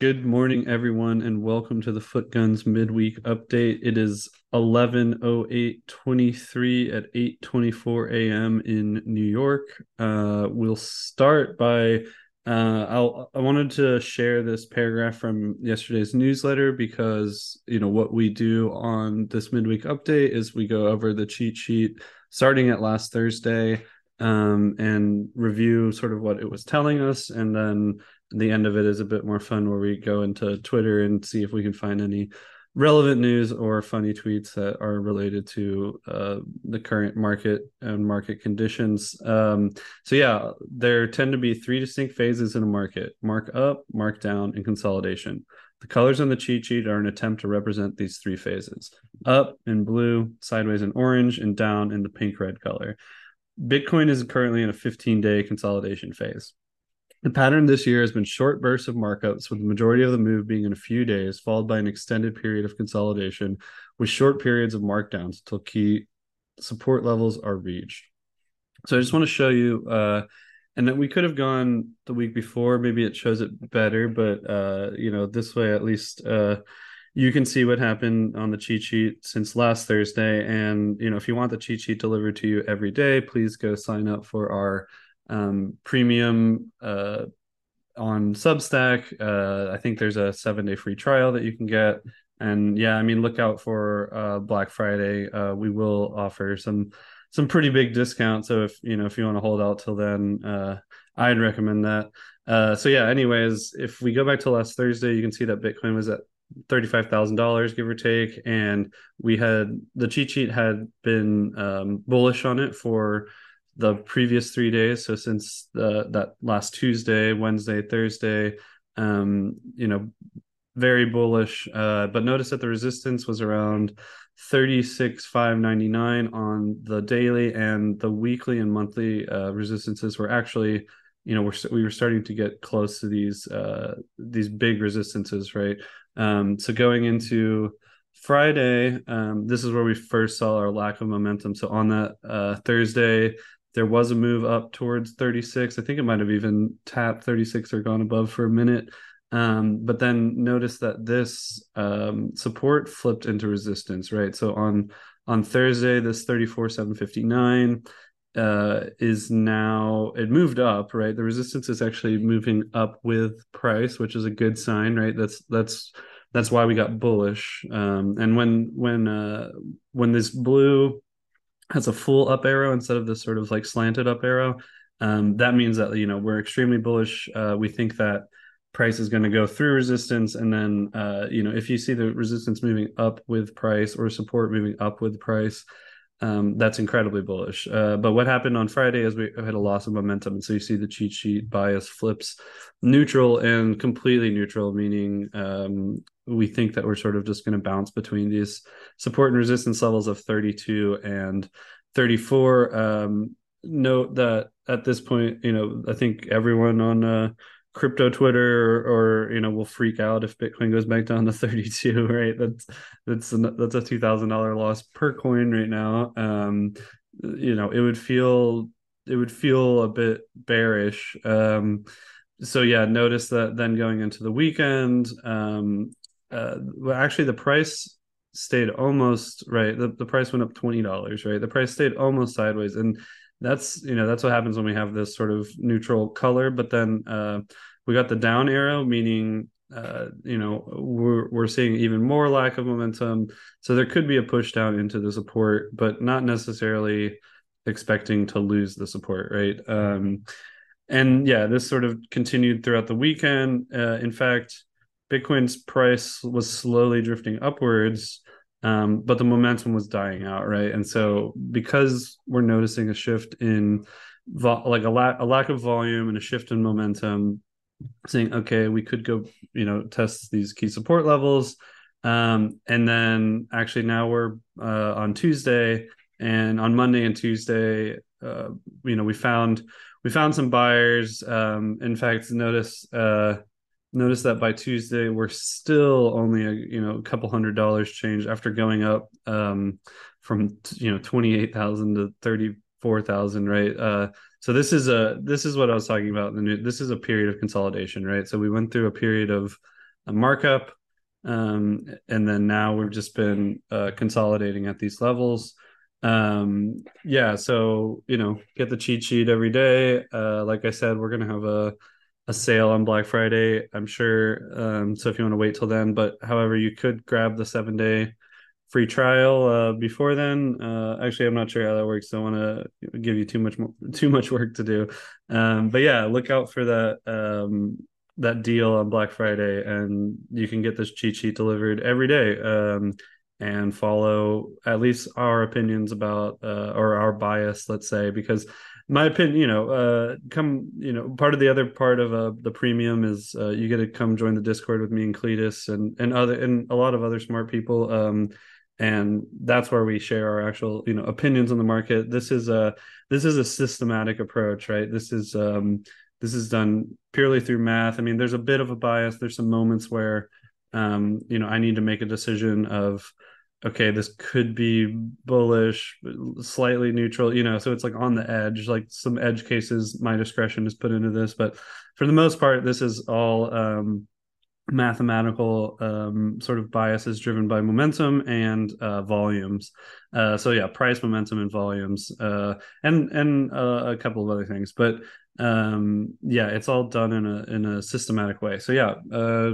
Good morning, everyone, and welcome to the Footguns midweek update. It is 11.08.23 at 8.24 a.m. in New York. Uh, we'll start by, uh, I'll, I wanted to share this paragraph from yesterday's newsletter because, you know, what we do on this midweek update is we go over the cheat sheet starting at last Thursday um, and review sort of what it was telling us and then the end of it is a bit more fun where we go into Twitter and see if we can find any relevant news or funny tweets that are related to uh, the current market and market conditions. Um, so yeah, there tend to be three distinct phases in a market: mark up, mark down, and consolidation. The colors on the cheat sheet are an attempt to represent these three phases: up in blue, sideways in orange, and down in the pink red color. Bitcoin is currently in a 15 day consolidation phase. The pattern this year has been short bursts of markups, with the majority of the move being in a few days, followed by an extended period of consolidation with short periods of markdowns until key support levels are reached. So I just want to show you, uh, and that we could have gone the week before. Maybe it shows it better, but uh, you know, this way at least uh, you can see what happened on the cheat sheet since last Thursday. And you know, if you want the cheat sheet delivered to you every day, please go sign up for our um, premium uh, on Substack. Uh, I think there's a seven day free trial that you can get. And yeah, I mean, look out for uh, Black Friday. Uh, we will offer some some pretty big discounts. So if you know if you want to hold out till then, uh, I'd recommend that. Uh, so yeah, anyways, if we go back to last Thursday, you can see that Bitcoin was at $35,000 give or take and we had the cheat sheet had been um, bullish on it for the previous three days. So since the, that last Tuesday, Wednesday, Thursday, um, you know, very bullish. Uh, but notice that the resistance was around 36 599 on the daily and the weekly and monthly uh, resistances were actually you know we're, we were starting to get close to these uh, these big resistances right um, so going into friday um, this is where we first saw our lack of momentum so on that uh, thursday there was a move up towards 36. I think it might have even tapped 36 or gone above for a minute. Um, but then notice that this um, support flipped into resistance, right? So on on Thursday, this 34 759 uh, is now it moved up, right? The resistance is actually moving up with price, which is a good sign, right? That's that's that's why we got bullish. Um, and when when uh, when this blue has a full up arrow instead of this sort of like slanted up arrow, um, that means that you know we're extremely bullish. Uh, we think that price is going to go through resistance, and then uh, you know if you see the resistance moving up with price or support moving up with price, um, that's incredibly bullish. Uh, but what happened on Friday is we had a loss of momentum, and so you see the cheat sheet bias flips neutral and completely neutral, meaning um, we think that we're sort of just going to bounce between these support and resistance levels of 32 and 34. Um, note that at this point, you know, I think everyone on uh, crypto Twitter or, you know will freak out if Bitcoin goes back down to 32. Right? That's that's that's a two thousand dollar loss per coin right now. Um, you know, it would feel it would feel a bit bearish. Um, so yeah, notice that then going into the weekend, um, uh, well, actually the price stayed almost right. The, the price went up twenty dollars, right? The price stayed almost sideways, and that's you know that's what happens when we have this sort of neutral color. But then uh, we got the down arrow, meaning uh, you know we're we're seeing even more lack of momentum. So there could be a push down into the support, but not necessarily expecting to lose the support, right? Um, and yeah, this sort of continued throughout the weekend. Uh, in fact Bitcoin's price was slowly drifting upwards, um, but the momentum was dying out, right? And so because we're noticing a shift in vo- like a, la- a lack of volume and a shift in momentum, saying okay, we could go, you know, test these key support levels. Um, and then actually now we're uh, on Tuesday and on Monday and Tuesday, uh, you know, we found we found some buyers. Um, in fact, notice uh, notice that by Tuesday we're still only a you know a couple hundred dollars change after going up um, from you know twenty eight thousand to thirty four thousand, right? Uh, so this is a this is what I was talking about. The new this is a period of consolidation, right? So we went through a period of a markup. Um, and then now we've just been uh, consolidating at these levels. Um, yeah, so you know, get the cheat sheet every day. Uh, like I said, we're gonna have a a sale on Black Friday, I'm sure. Um, so if you want to wait till then, but however, you could grab the seven day free trial uh, before then. Uh, actually, I'm not sure how that works. Don't want to give you too much more, too much work to do. Um, but yeah, look out for that um, that deal on Black Friday, and you can get this cheat sheet delivered every day. Um, and follow at least our opinions about uh, or our bias, let's say, because my opinion, you know, uh, come, you know, part of the other part of uh, the premium is uh, you get to come join the Discord with me and Cletus and and other and a lot of other smart people. Um, and that's where we share our actual you know opinions on the market. This is a this is a systematic approach right? This is um this is done purely through math. I mean there's a bit of a bias. There's some moments where um you know i need to make a decision of okay this could be bullish slightly neutral you know so it's like on the edge like some edge cases my discretion is put into this but for the most part this is all um mathematical um, sort of biases driven by momentum and uh, volumes. Uh, so yeah, price, momentum, and volumes, uh, and and uh, a couple of other things. But um, yeah, it's all done in a in a systematic way. So yeah, uh,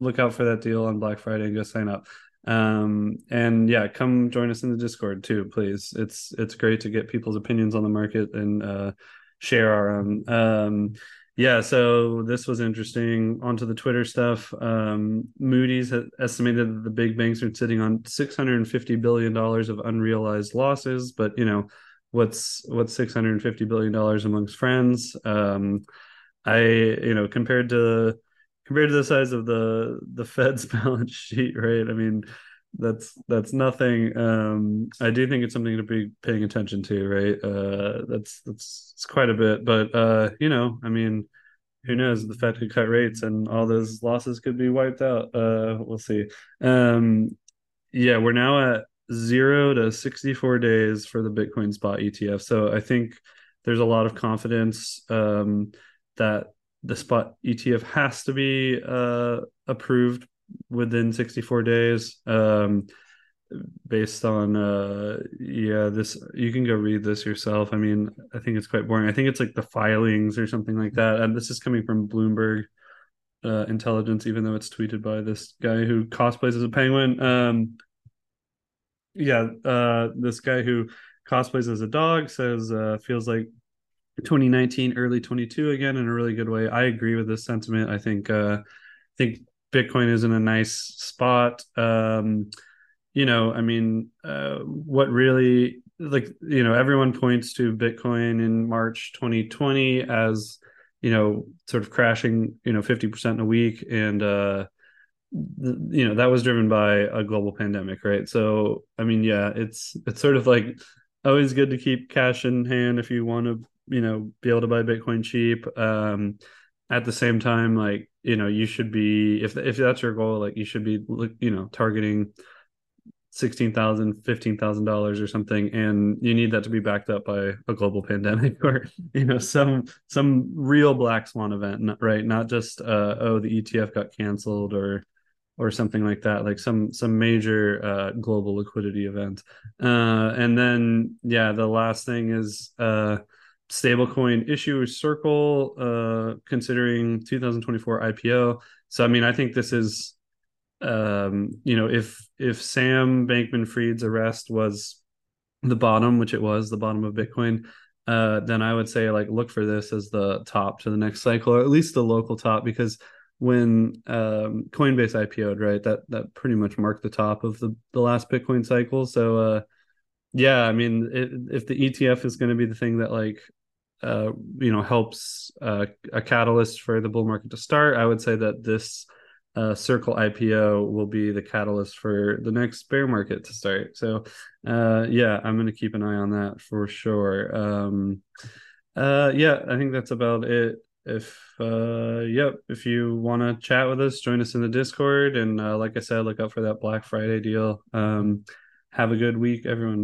look out for that deal on Black Friday and go sign up. Um, and yeah, come join us in the Discord too, please. It's it's great to get people's opinions on the market and uh, share our own. Um, yeah, so this was interesting. Onto the Twitter stuff. Um, Moody's estimated that the big banks are sitting on six hundred and fifty billion dollars of unrealized losses. But you know, what's what's six hundred and fifty billion dollars amongst friends? Um, I you know compared to compared to the size of the the Fed's balance sheet, right? I mean, that's that's nothing. Um, I do think it's something to be paying attention to, right? Uh, that's that's it's quite a bit, but uh, you know, I mean, who knows? The Fed could cut rates, and all those losses could be wiped out. Uh, we'll see. Um, yeah, we're now at zero to sixty-four days for the Bitcoin spot ETF. So I think there's a lot of confidence um, that the spot ETF has to be uh, approved within 64 days um based on uh yeah this you can go read this yourself. I mean i think it's quite boring. I think it's like the filings or something like that. And this is coming from bloomberg uh intelligence even though it's tweeted by this guy who cosplays as a penguin. Um yeah uh this guy who cosplays as a dog says uh feels like 2019 early 22 again in a really good way. I agree with this sentiment. I think uh i think Bitcoin is in a nice spot. Um, you know, I mean, uh, what really like you know everyone points to Bitcoin in March 2020 as you know sort of crashing you know 50% in a week. And uh you know that was driven by a global pandemic right? So i mean yeah it's it's sort of like always good to keep cash in hand if you want to you know be able to buy bitcoin cheap um at the same time like you know you should be if if that's your goal like you should be you know targeting sixteen thousand, fifteen thousand dollars or something, and you need that to be backed up by a global pandemic or you know some some real black swan event, right? Not just uh, oh the ETF got canceled or or something like that, like some some major uh, global liquidity event. Uh, and then yeah, the last thing is uh, stablecoin issuer circle uh considering 2024 ipo so i mean i think this is um you know if if sam bankman fried's arrest was the bottom which it was the bottom of bitcoin uh then i would say like look for this as the top to the next cycle or at least the local top because when um coinbase ipo'd right that that pretty much marked the top of the the last bitcoin cycle. So uh yeah i mean it, if the etf is going to be the thing that like uh, you know helps uh, a catalyst for the bull market to start. I would say that this uh, Circle IPO will be the catalyst for the next bear market to start. So uh, yeah, I'm going to keep an eye on that for sure. Um, uh, yeah, I think that's about it. If uh, yep, if you want to chat with us, join us in the Discord, and like I said, look out for that Black Friday deal. Um, have a good week, everyone.